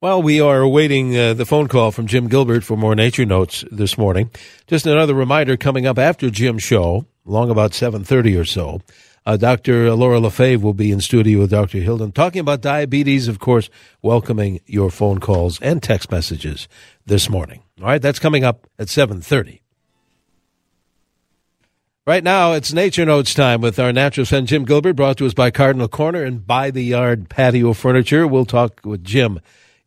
Well, we are awaiting uh, the phone call from Jim Gilbert for more nature notes this morning. Just another reminder coming up after Jim's show, long about 7.30 or so. Uh, Dr. Laura Lefebvre will be in studio with Dr. Hilden talking about diabetes, of course, welcoming your phone calls and text messages this morning. All right, that's coming up at 7.30. Right now, it's Nature Notes time with our naturalist friend Jim Gilbert, brought to us by Cardinal Corner and By the Yard Patio Furniture. We'll talk with Jim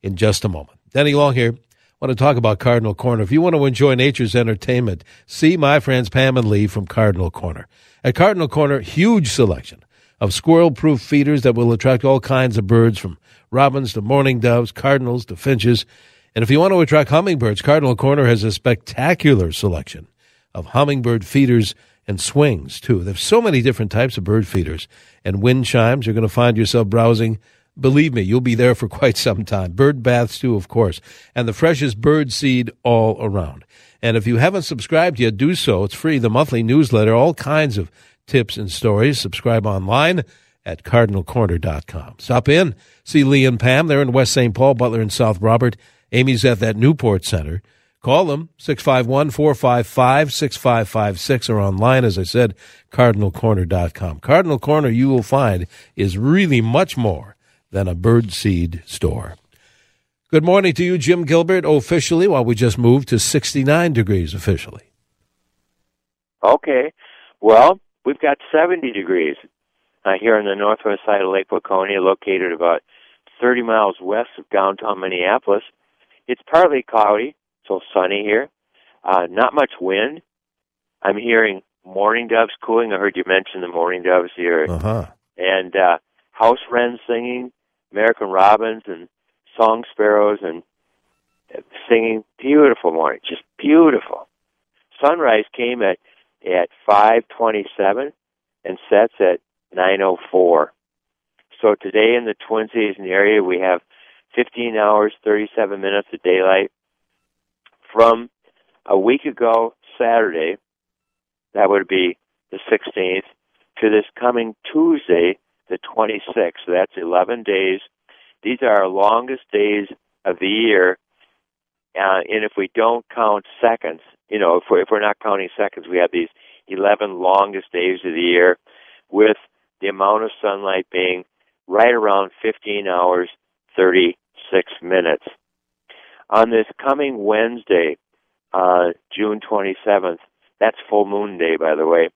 in just a moment. Denny Long here. I want to talk about Cardinal Corner. If you want to enjoy nature's entertainment, see my friends Pam and Lee from Cardinal Corner. At Cardinal Corner, huge selection of squirrel-proof feeders that will attract all kinds of birds from robins to mourning doves, cardinals to finches. And if you want to attract hummingbirds, Cardinal Corner has a spectacular selection of hummingbird feeders and swings too. There's so many different types of bird feeders and wind chimes. You're going to find yourself browsing. Believe me, you'll be there for quite some time. Bird baths too, of course, and the freshest bird seed all around. And if you haven't subscribed yet, do so. It's free. The monthly newsletter, all kinds of tips and stories. Subscribe online at cardinalcorner.com. Stop in, see Lee and Pam. They're in West St. Paul, Butler, and South Robert. Amy's at that Newport Center. Call them, 651-455-6556 or online, as I said, cardinalcorner.com. Cardinal Corner, you will find, is really much more than a birdseed store. Good morning to you, Jim Gilbert, officially, while we just moved to 69 degrees officially. Okay. Well, we've got 70 degrees uh, here on the northwest side of Lake Waconia, located about 30 miles west of downtown Minneapolis. It's partly cloudy, so sunny here. Uh, not much wind. I'm hearing mourning doves cooing. I heard you mention the mourning doves here. Uh-huh. And uh, house wrens singing, American robins and song sparrows and singing. Beautiful morning, just beautiful. Sunrise came at at 5:27 and sets at 9:04. So today in the Twin Cities area we have 15 hours 37 minutes of daylight from a week ago, Saturday, that would be the 16th, to this coming Tuesday, the 26th. So that's 11 days. These are our longest days of the year. Uh, and if we don't count seconds, you know, if we're, if we're not counting seconds, we have these 11 longest days of the year with the amount of sunlight being right around 15 hours, 36 minutes on this coming Wednesday, uh, June 27th, that's full moon day, by the way,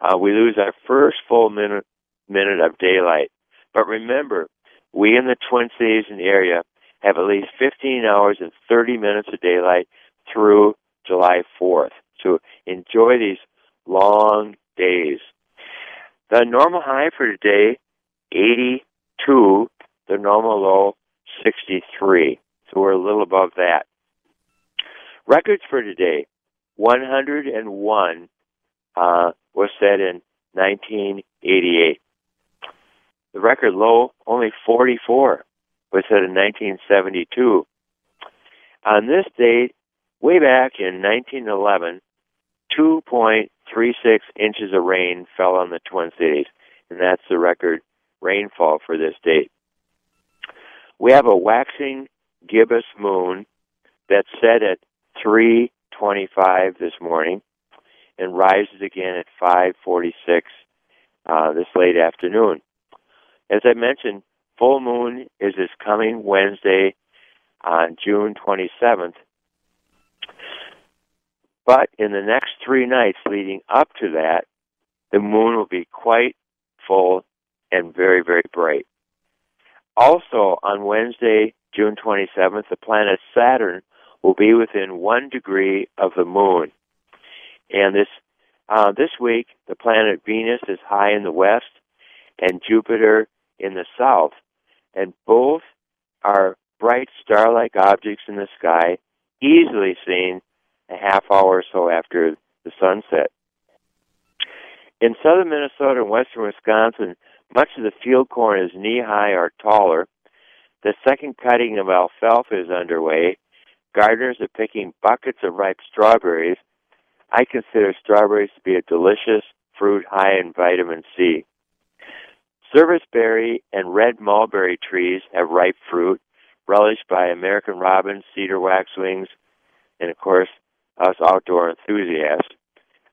uh, we lose our first full minute, minute of daylight. But remember, we in the Twin Cities and area have at least 15 hours and 30 minutes of daylight through July 4th. So enjoy these long days. The normal high for today, 82. The normal low, 63. So we're a little above that. Records for today 101 uh, was set in 1988. The record low, only 44, was set in 1972. On this date, way back in 1911, 2.36 inches of rain fell on the Twin Cities, and that's the record rainfall for this date. We have a waxing gibbous moon that set at 3:25 this morning and rises again at 5:46 uh, this late afternoon. As I mentioned, full moon is this coming Wednesday on June 27th. But in the next three nights leading up to that, the moon will be quite full and very, very bright. Also, on Wednesday, June 27th, the planet Saturn will be within one degree of the moon. And this uh, this week, the planet Venus is high in the west, and Jupiter in the south, and both are bright star-like objects in the sky, easily seen a half hour or so after the sunset. In southern Minnesota and western Wisconsin, much of the field corn is knee high or taller. The second cutting of alfalfa is underway. Gardeners are picking buckets of ripe strawberries. I consider strawberries to be a delicious fruit high in vitamin C. Serviceberry and red mulberry trees have ripe fruit, relished by American robins, cedar waxwings, and of course, us outdoor enthusiasts.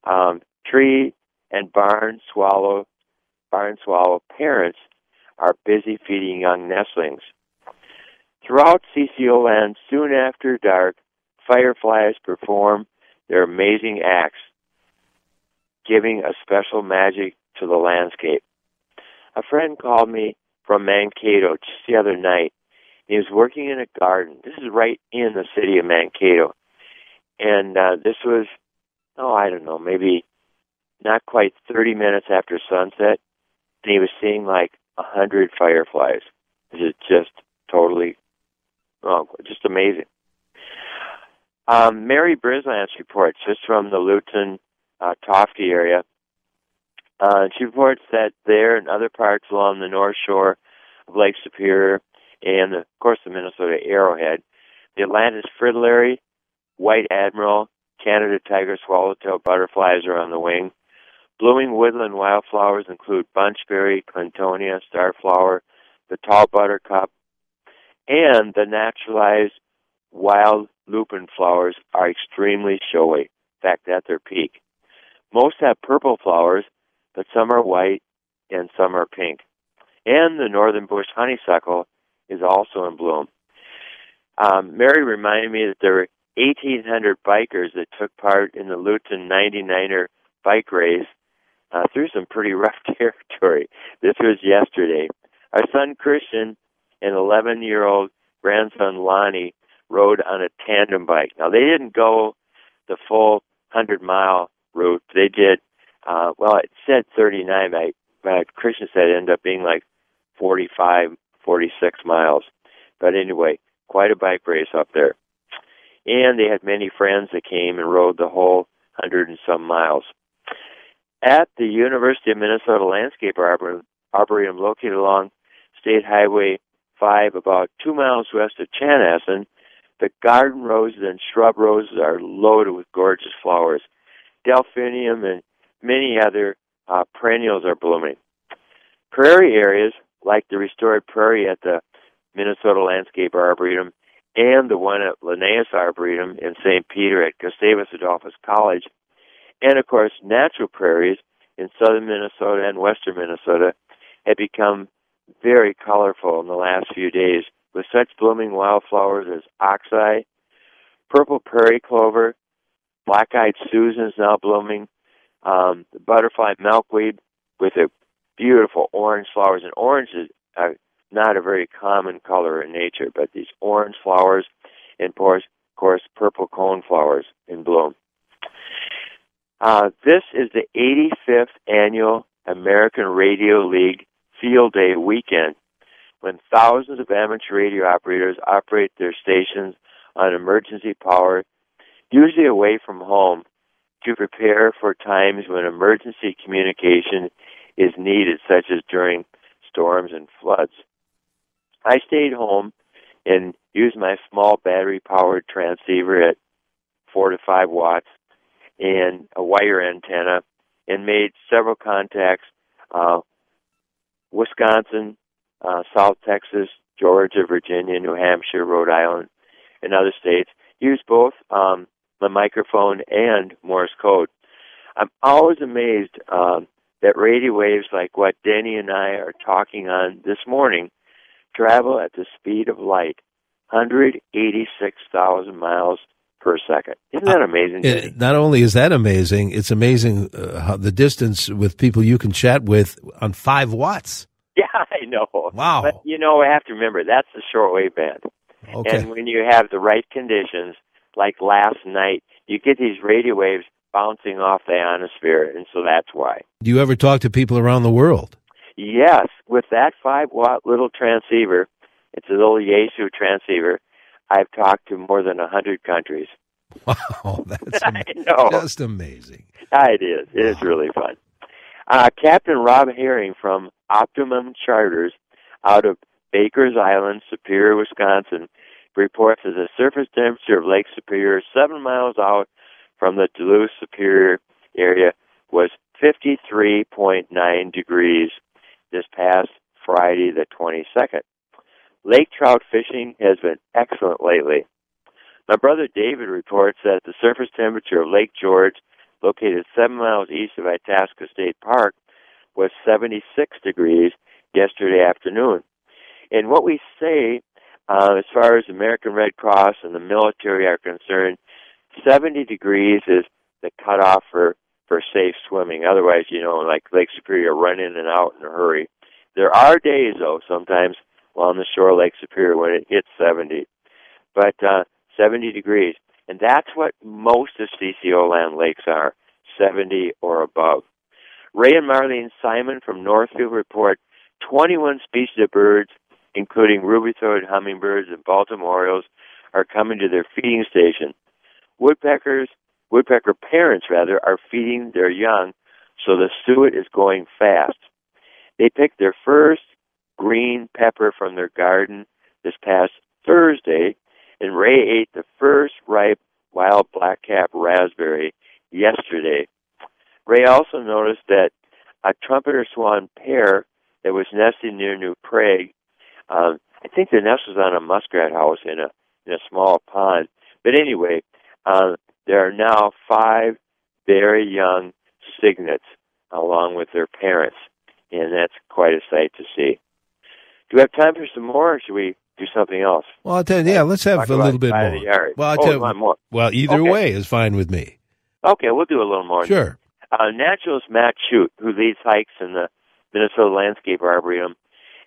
Um, tree and barn swallow, barn swallow parents are busy feeding young nestlings. Throughout CCO land, soon after dark, fireflies perform their amazing acts, giving a special magic to the landscape. A friend called me from Mankato just the other night. He was working in a garden. This is right in the city of Mankato. And uh, this was, oh, I don't know, maybe not quite 30 minutes after sunset. And he was seeing like a hundred fireflies. This is just totally, oh, just amazing. Um, Mary Brislance reports, just from the Lutsen, uh, Tofte area. Uh, she reports that there and other parts along the north shore of Lake Superior and, of course, the Minnesota Arrowhead, the Atlantis fritillary, white admiral, Canada tiger swallowtail butterflies are on the wing. Blooming woodland wildflowers include bunchberry, clintonia, starflower, the tall buttercup, and the naturalized wild lupin flowers are extremely showy. In fact, at their peak. Most have purple flowers, but some are white and some are pink. And the northern bush honeysuckle is also in bloom. Um, Mary reminded me that there were 1,800 bikers that took part in the Lutsen 99er bike race uh, through some pretty rough territory. This was yesterday. Our son Christian and 11 year old grandson Lonnie rode on a tandem bike. Now, they didn't go the full 100 mile route. They did, uh, well, it said 39, but, but Christian said it ended up being like 45, 46 miles. But anyway, quite a bike race up there. And they had many friends that came and rode the whole hundred and some miles. At the University of Minnesota Landscape Arbor- Arboretum located along State Highway 5 about two miles west of Chanhassen, the garden roses and shrub roses are loaded with gorgeous flowers. Delphinium and many other uh, perennials are blooming. Prairie areas, like the restored prairie at the Minnesota Landscape Arboretum and the one at Linnaeus Arboretum in St. Peter at Gustavus Adolphus College, and of course, natural prairies in southern Minnesota and western Minnesota have become very colorful in the last few days with such blooming wildflowers as oxeye, purple prairie clover, black-eyed Susan's now blooming, um, the butterfly milkweed with a beautiful orange flowers. And orange is uh, not a very common color in nature, but these orange flowers and, of course, purple cone flowers in bloom. Uh, this is the 85th annual American Radio League Field Day weekend when thousands of amateur radio operators operate their stations on emergency power, usually away from home, to prepare for times when emergency communication is needed, such as during storms and floods. I stayed home and used my small battery powered transceiver at 4 to 5 watts and a wire antenna and made several contacts uh, Wisconsin, uh, South Texas, Georgia, Virginia, New Hampshire, Rhode Island, and other states. Used both um, the microphone and Morse code. I'm always amazed um, that radio waves like what Denny and I are talking on this morning travel at the speed of light, 186,000 miles per second. Isn't that amazing? It, not only is that amazing, it's amazing uh, how the distance with people you can chat with on five watts. Yeah, I know. Wow. But you know, I have to remember that's the shortwave band. Okay. And when you have the right conditions, like last night, you get these radio waves bouncing off the ionosphere, and so that's why. Do you ever talk to people around the world? Yes, with that five watt little transceiver, It's a little Yaesu transceiver. I've talked to more than a hundred countries. Wow, that's I know. just amazing. It is. It is really fun. Uh, Captain Rob Herring from Optimum Charters out of Barker's Island, Superior, Wisconsin, reports that the surface temperature of Lake Superior, seven miles out from the Duluth Superior area, was 53.9 degrees this past Friday, the 22nd. Lake trout fishing has been excellent lately. My brother David reports that the surface temperature of Lake George, located seven miles east of Itasca State Park, was 76 degrees yesterday afternoon. And what we say, uh, as far as American Red Cross and the military are concerned, 70 degrees is the cutoff for, for safe swimming. Otherwise, you know, like Lake Superior, run in and out in a hurry. There are days, though, sometimes along the shore of Lake Superior when it hits 70. But uh, 70 degrees. And that's what most of CCO land lakes are, 70 or above. Ray and Marlene Simon from Northfield report 21 species of birds, including ruby-throated hummingbirds and Baltimore orioles, are coming to their feeding station. Woodpeckers, woodpecker parents rather, are feeding their young, so the suet is going fast. They picked their first green pepper from their garden this past Thursday, and Ray ate the first ripe wild blackcap raspberry yesterday. Ray also noticed that a trumpeter swan pair that was nesting near New Prague, um, I think the nest was on a muskrat house in a in a small pond. But anyway, uh, there are now five very young cygnets along with their parents, and that's quite a sight to see. Do we have time for some more, or should we do something else? Well, I'll tell you, yeah, let's have Talk a little bit more. Well, I'll Oh, tell you more? well, either Okay. way is fine with me. Okay, we'll do a little more. Sure. Uh, naturalist Matt Shute, who leads hikes in the Minnesota Landscape Arboretum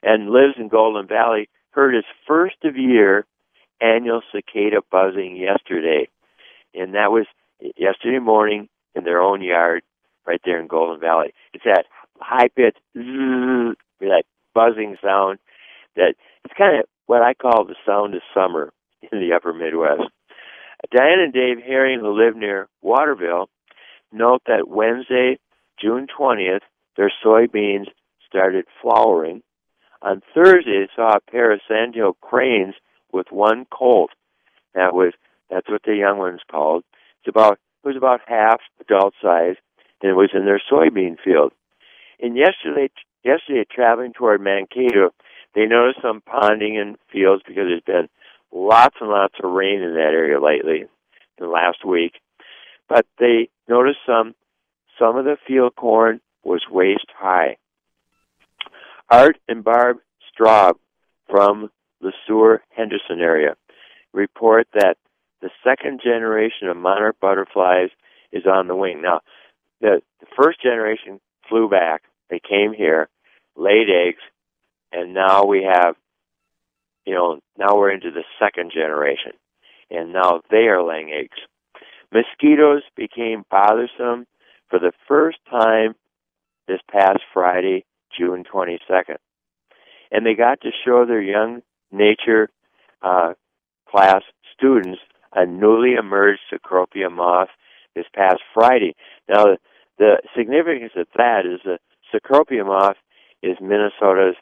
and lives in Golden Valley, heard his first of year annual cicada buzzing yesterday. And that was yesterday morning in their own yard right there in Golden Valley. It's that high pitched, that buzzing sound that it's kind of what I call the sound of summer in the upper Midwest. Diane and Dave Herring, who live near Waterville, note that Wednesday, June 20th, their soybeans started flowering. On Thursday, they saw a pair of sandhill cranes with one colt. That was that's what the young one's called. It's about it was about half adult size, and it was in their soybean field. And yesterday, yesterday traveling toward Mankato, they noticed some ponding in fields because there's been lots and lots of rain in that area lately, the last week. But they noticed some some of the field corn was waist high. Art and Barb Straub from the Sewer Henderson area report that the second generation of monarch butterflies is on the wing. Now, the, the first generation flew back. They came here, laid eggs, and now we have, you know, now we're into the second generation, and now they are laying eggs. Mosquitoes became bothersome for the first time this past Friday, June 22nd. And they got to show their young nature uh, class students a newly emerged Cecropia moth this past Friday. Now, the, the significance of that is the Cecropia moth is Minnesota's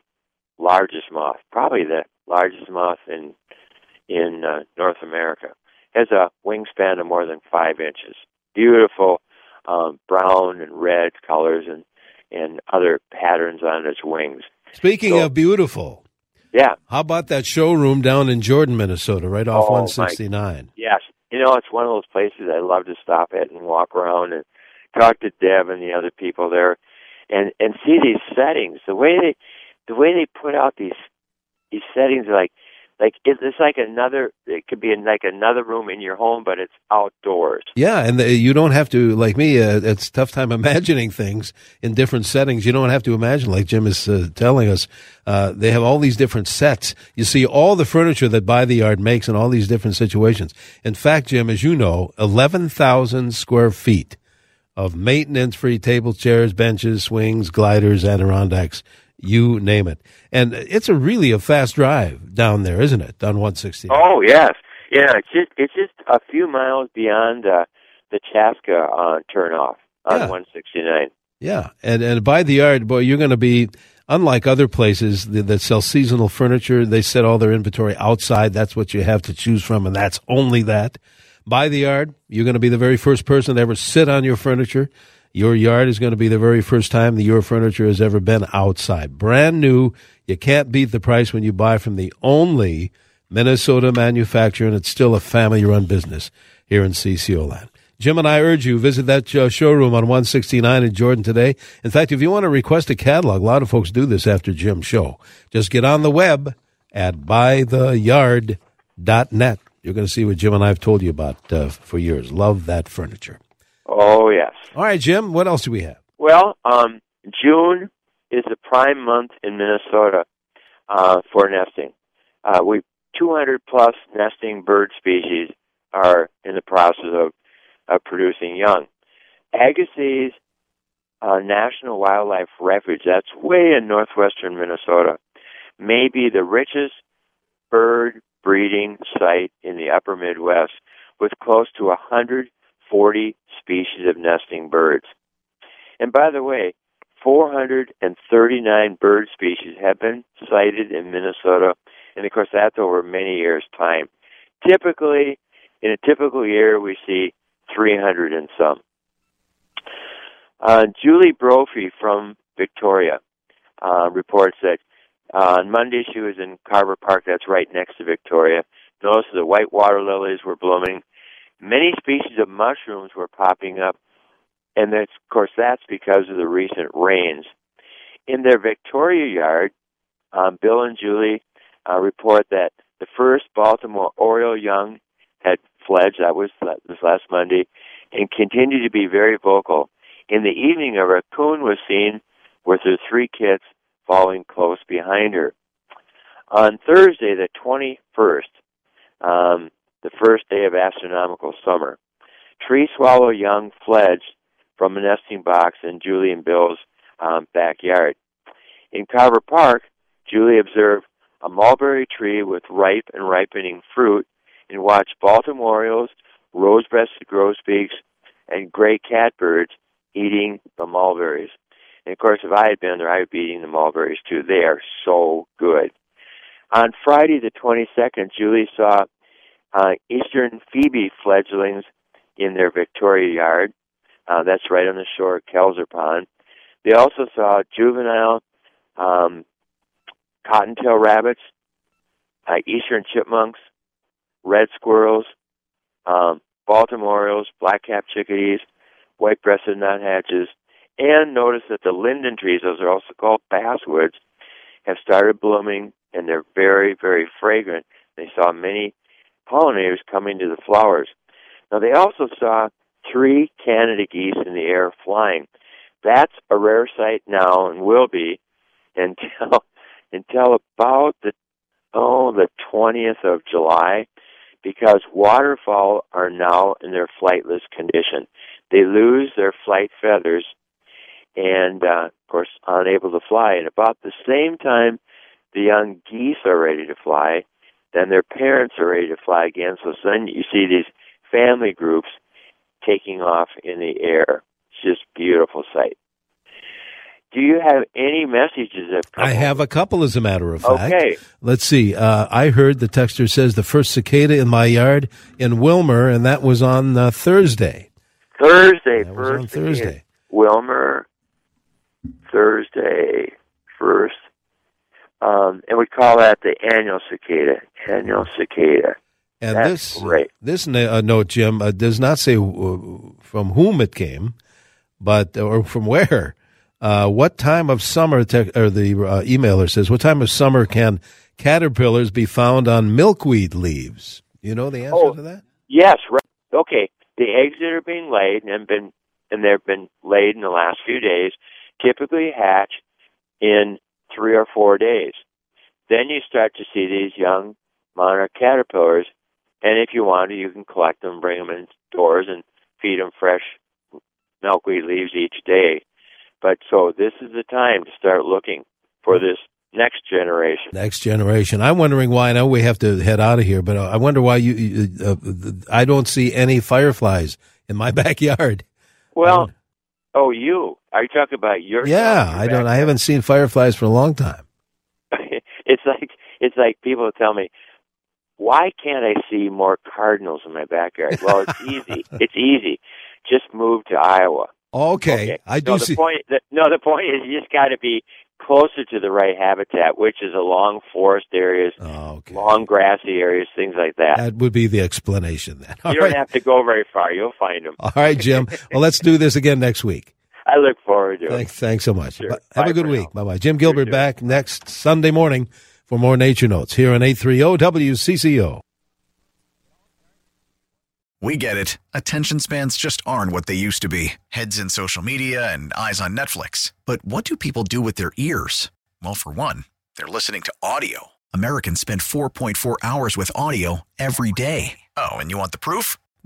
largest moth, probably the largest moth in in uh, North America. Has a wingspan of more than five inches. Beautiful um, brown and red colors and and other patterns on its wings. Speaking So- of beautiful, Yeah, how about that showroom down in Jordan, Minnesota, right off Oh, my- 169? yes. You know, it's one of those places I love to stop at and walk around and talk to Deb and the other people there, and and see these settings. The way they, the way they put out these these settings, like like it's like another. It could be in like another room in your home, but it's outdoors. Yeah, and the, you don't have to, like me, uh, it's tough time imagining things in different settings. You don't have to imagine, like Jim is uh, telling us, uh, they have all these different sets. You see all the furniture that By the Yard makes in all these different situations. In fact, Jim, as you know, 11,000 square feet of maintenance free table chairs, benches, swings, gliders, Adirondacks you name it. And it's a really a fast drive down there, isn't it? On 160. Oh yes, yeah. It's just it's just a few miles beyond uh, the Chaska uh, turnoff on Yeah. 169. Yeah, and and by the yard, boy, you're going to be unlike other places that, that sell seasonal furniture. They set all their inventory outside. That's what you have to choose from, and that's only that. By the yard, you're going to be the very first person to ever sit on your furniture. Your yard is going to be the very first time that your furniture has ever been outside. Brand new. You can't beat the price when you buy from the only Minnesota manufacturer, and it's still a family run business here in CCO land. Jim and I urge you visit that uh, showroom on 169 in Jordan today. In fact, if you want to request a catalog, a lot of folks do this after Jim's show. Just get on the web at buytheyard.net. You're going to see what Jim and I have told you about uh, for years. Love that furniture. Oh yes. All right, Jim, what else do we have? Well, um, June is the prime month in Minnesota uh, for nesting. Uh, we 200 plus nesting bird species are in the process of, of producing young. Agassiz uh, National Wildlife Refuge, that's way in northwestern Minnesota, may be the richest bird breeding site in the upper Midwest with close to 140 species of nesting birds. And by the way, 439 bird species have been sighted in Minnesota, and of course that's over many years' time. Typically, in a typical year, we see 300 and some. Uh, Julie Brophy from Victoria uh, reports that uh, on Monday she was in Carver Park, that's right next to Victoria. Noticed the white water lilies were blooming. Many species of mushrooms were popping up, and of course that's because of the recent rains. In their Victoria yard, um, Bill and Julie uh, report that the first Baltimore Oriole young had fledged. That was this last Monday, and continued to be very vocal. In the evening, a raccoon was seen with her three kids following close behind her. On Thursday, the 21st, um, the first day of astronomical summer, tree swallow young fledged from a nesting box in Julie and Bill's um, backyard. In Carver Park, Julie observed a mulberry tree with ripe and ripening fruit and watched Baltimore Orioles, rose-breasted grosbeaks, and gray catbirds eating the mulberries. And of course, if I had been there, I would be eating the mulberries too. They are so good. On Friday the 22nd, Julie saw uh, eastern phoebe fledglings in their Victoria yard. Uh, that's right on the shore of Kelzer Pond. They also saw juvenile um, cottontail rabbits, uh, eastern chipmunks, red squirrels, um, Baltimore Orioles, black-capped chickadees, white-breasted nuthatches, and notice that the linden trees, those are also called basswoods, have started blooming, and they're very, very fragrant. They saw many pollinators coming to the flowers. Now, they also saw three Canada geese in the air flying. That's a rare sight now and will be until until about the oh the 20th of July because waterfowl are now in their flightless condition. They lose their flight feathers and uh, of course unable to fly. And about the same time the young geese are ready to fly, then their parents are ready to fly again. So then you see these family groups taking off in the air. It's just a beautiful sight. Do you have any messages that come I have a couple, as a matter of fact. Okay. Let's see. Uh, I heard the texter says the first cicada in my yard in Willmar, and that was on uh, Thursday. Thursday, That was on Thursday. in Willmar, Thursday, first. Um, and we call that the annual cicada. Annual cicada. And That's this great. this uh, note, Jim, uh, does not say uh, from whom it came, but or from where. Uh, what time of summer? Te- or the uh, emailer says, what time of summer can caterpillars be found on milkweed leaves? You know the answer Oh. to that? Yes, right. Okay. The eggs that are being laid and been and they've been laid in the last few days typically hatch in three or four days. Then you start to see these young monarch caterpillars, and if you want to, you can collect them, bring them indoors, and feed them fresh milkweed leaves each day. But so this is the time to start looking for this next generation. Next generation. I'm wondering why. I know we have to head out of here, but I wonder why you. you- Uh, I don't see any fireflies in my backyard. Well, oh, you are you talking about your? Yeah, your I don't. I haven't seen fireflies for a long time. it's like it's like people tell me, why can't I see more cardinals in my backyard? Well, it's easy. it's easy. Just move to Iowa. Okay, I do no, the see. point. The, no, the point is you just got to be closer to the right habitat, which is along forest areas, Oh, okay, long grassy areas, things like that. that would be the explanation then. All you don't right, have to go very far; you'll find them. all right, Jim. Well, let's do this again next week. I look forward to it. Thanks, thanks so much. Sure. Have Bye a good week. Bye bye. Jim Gilbert too. back next Sunday morning for more Nature Notes here on 830 WCCO. We get it. Attention spans just aren't what they used to be heads in social media and eyes on Netflix. But what do people do with their ears? Well, for one, they're listening to audio. Americans spend 4.4 hours with audio every day. Oh, and you want the proof?